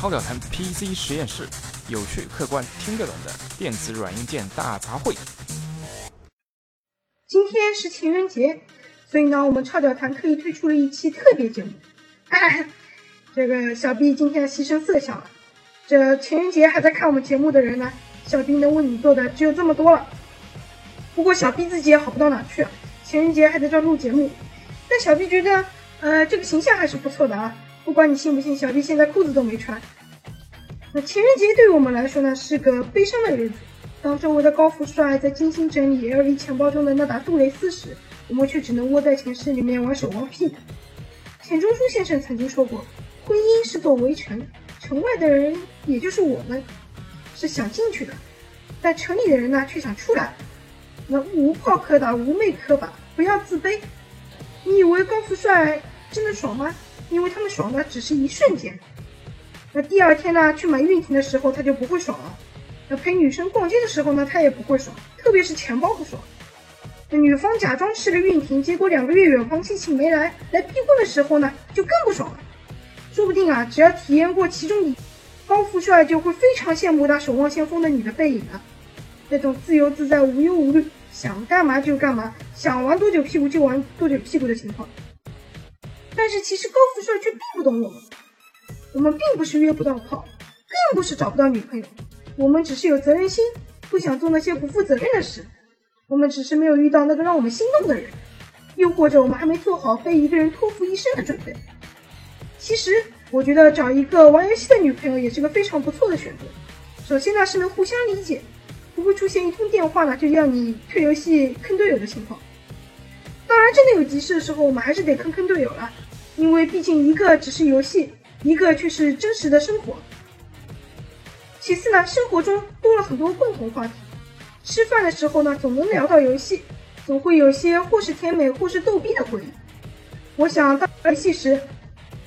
超屌谈 PC 实验室，有趣、客观、听得懂的电子软硬件大杂烩。今天是情人节，所以呢，我们超屌谈特意推出了一期特别节目。这个小 B 今天要牺牲色相了。这情人节还在看我们节目的人呢，小 B 能为你做的只有这么多了。不过小 B 自己也好不到哪去，情人节还在这录节目。但小 B 觉得，呃，这个形象还是不错的啊。不管你信不信，小弟现在裤子都没穿。那情人节对于我们来说呢，是个悲伤的日子。当周围的高富帅在精心整理 LV 钱包中的那沓杜蕾斯时，我们却只能窝在寝室里面玩守望屁。钱钟书先生曾经说过，婚姻是座围城，城外的人也就是我们，是想进去的，但城里的人呢，却想出来。那无炮可打，无妹可把，不要自卑。你以为高富帅真的爽吗？因为他们爽的只是一瞬间。那第二天呢，去买孕婷的时候他就不会爽了。那陪女生逛街的时候呢，他也不会爽，特别是钱包不爽。那女方假装吃了孕婷，结果两个月远房亲戚没来，来逼婚的时候呢，就更不爽了。说不定啊，只要体验过其中一，高富帅就会非常羡慕他守望先锋的女的背影啊，那种自由自在、无忧无虑。想干嘛就干嘛，想玩多久屁股就玩多久屁股的情况。但是其实高富帅却并不懂我们，我们并不是约不到炮，更不是找不到女朋友，我们只是有责任心，不想做那些不负责任的事。我们只是没有遇到那个让我们心动的人，又或者我们还没做好被一个人托付一生的准备。其实我觉得找一个玩游戏的女朋友也是个非常不错的选择。首先呢是能互相理解。不会出现一通电话呢就要你退游戏坑队友的情况。当然，真的有急事的时候，我们还是得坑坑队友了，因为毕竟一个只是游戏，一个却是真实的生活。其次呢，生活中多了很多共同话题，吃饭的时候呢总能聊到游戏，总会有些或是甜美或是逗逼的回忆。我想到游戏时，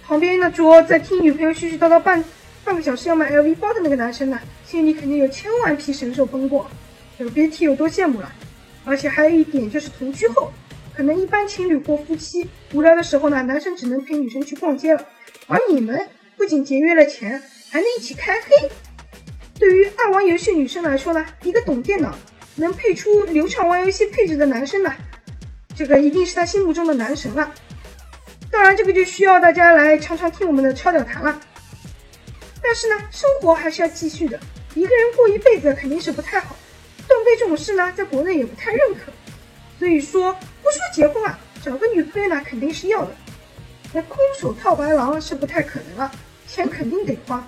旁边那桌在听女朋友絮絮叨叨半半个小时要买 LV 包的那个男生呢？心里肯定有千万匹神兽奔过，有别提有多羡慕了。而且还有一点就是同居后，可能一般情侣或夫妻无聊的时候呢，男生只能陪女生去逛街了，而你们不仅节约了钱，还能一起开黑。对于爱玩游戏女生来说呢，一个懂电脑、能配出流畅玩游戏配置的男生呢，这个一定是他心目中的男神了。当然，这个就需要大家来常常听我们的超屌谈了。但是呢，生活还是要继续的。一个人过一辈子肯定是不太好，断背这种事呢，在国内也不太认可。所以说，不说结婚啊，找个女朋友呢肯定是要的。那空手套白狼是不太可能了，钱肯定得花。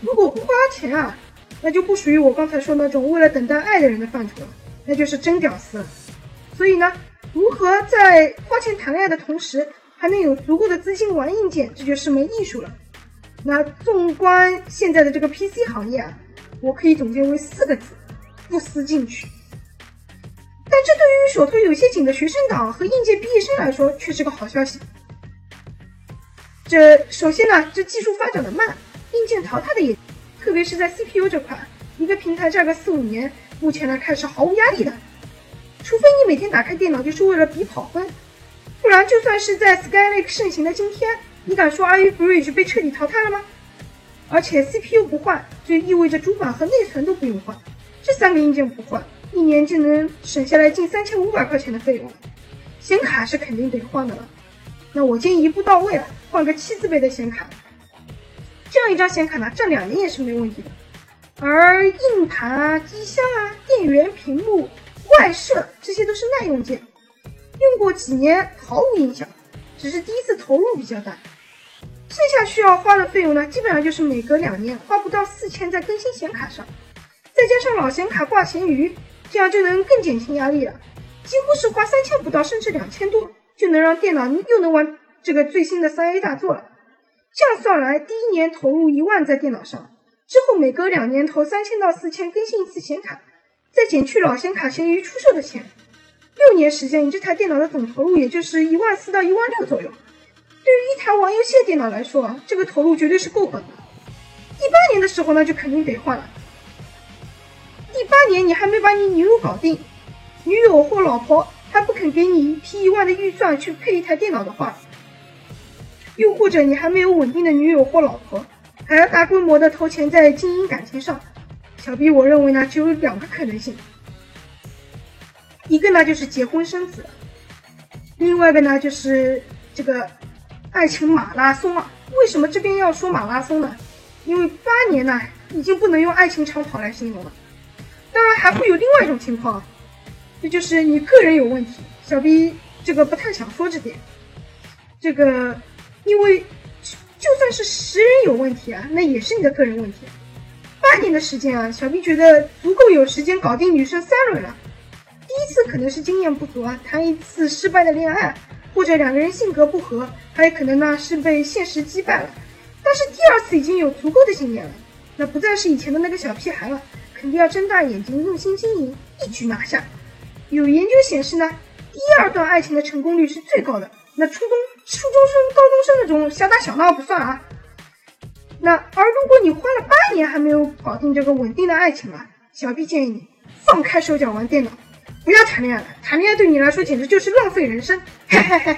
如果不花钱啊，那就不属于我刚才说那种为了等待爱的人的范畴了，那就是真屌丝了。所以呢，如何在花钱谈恋爱的同时，还能有足够的资金玩硬件，这就是门艺术了。那纵观现在的这个 PC 行业啊。我可以总结为四个字：不思进取。但这对于手头有些紧的学生党和应届毕业生来说，却是个好消息。这首先呢，这技术发展的慢，硬件淘汰的也，特别是在 CPU 这块，一个平台炸个四五年，目前来看是毫无压力的。除非你每天打开电脑就是为了比跑分，不然就算是在 Skylake 盛行的今天，你敢说 IE Bridge 被彻底淘汰了吗？而且 CPU 不换，就意味着主板和内存都不用换，这三个硬件不换，一年就能省下来近三千五百块钱的费用。显卡是肯定得换的了，那我建议一步到位了，换个七字辈的显卡。这样一张显卡呢，占两年也是没问题的。而硬盘啊、机箱啊、电源、屏幕、外设，这些都是耐用件，用过几年毫无影响，只是第一次投入比较大。剩下需要花的费用呢，基本上就是每隔两年花不到四千在更新显卡上，再加上老显卡挂闲鱼，这样就能更减轻压力了。几乎是花三千不到，甚至两千多，就能让电脑又能玩这个最新的三 A 大作了。这样算来，第一年投入一万在电脑上，之后每隔两年投三千到四千更新一次显卡，再减去老显卡闲鱼出售的钱，六年时间，你这台电脑的总投入也就是一万四到一万六左右。对于一台玩游戏的电脑来说，这个投入绝对是够本的。第八年的时候呢，就肯定得换了。第八年你还没把你女友搞定，女友或老婆还不肯给你一批一万的预算去配一台电脑的话，又或者你还没有稳定的女友或老婆，还要大规模的投钱在经营感情上。小 B，我认为呢，只有两个可能性，一个呢就是结婚生子，另外一个呢就是这个爱情马拉松啊。为什么这边要说马拉松呢？因为八年呢，已经不能用爱情长跑来形容了。当然还会有另外一种情况，这就是你个人有问题。小 B 这个不太想说这点，这个因为就算是十人有问题啊，那也是你的个人问题。八年的时间啊，小 B 觉得足够有时间搞定女生三轮了。第一次可能是经验不足啊，谈一次失败的恋爱，或者两个人性格不合，还有可能呢是被现实击败了。但是第二次已经有足够的经验了，那不再是以前的那个小屁孩了，肯定要睁大眼睛，用心经营，一举拿下。有研究显示呢，第二段爱情的成功率是最高的。那初中、初中生、高中生那种小打小闹不算啊。那而如果你花了八年还没有搞定这个稳定的爱情啊，小 B 建议你放开手脚玩电脑，不要谈恋爱了。谈恋爱对你来说简直就是浪费人生，嘿嘿嘿。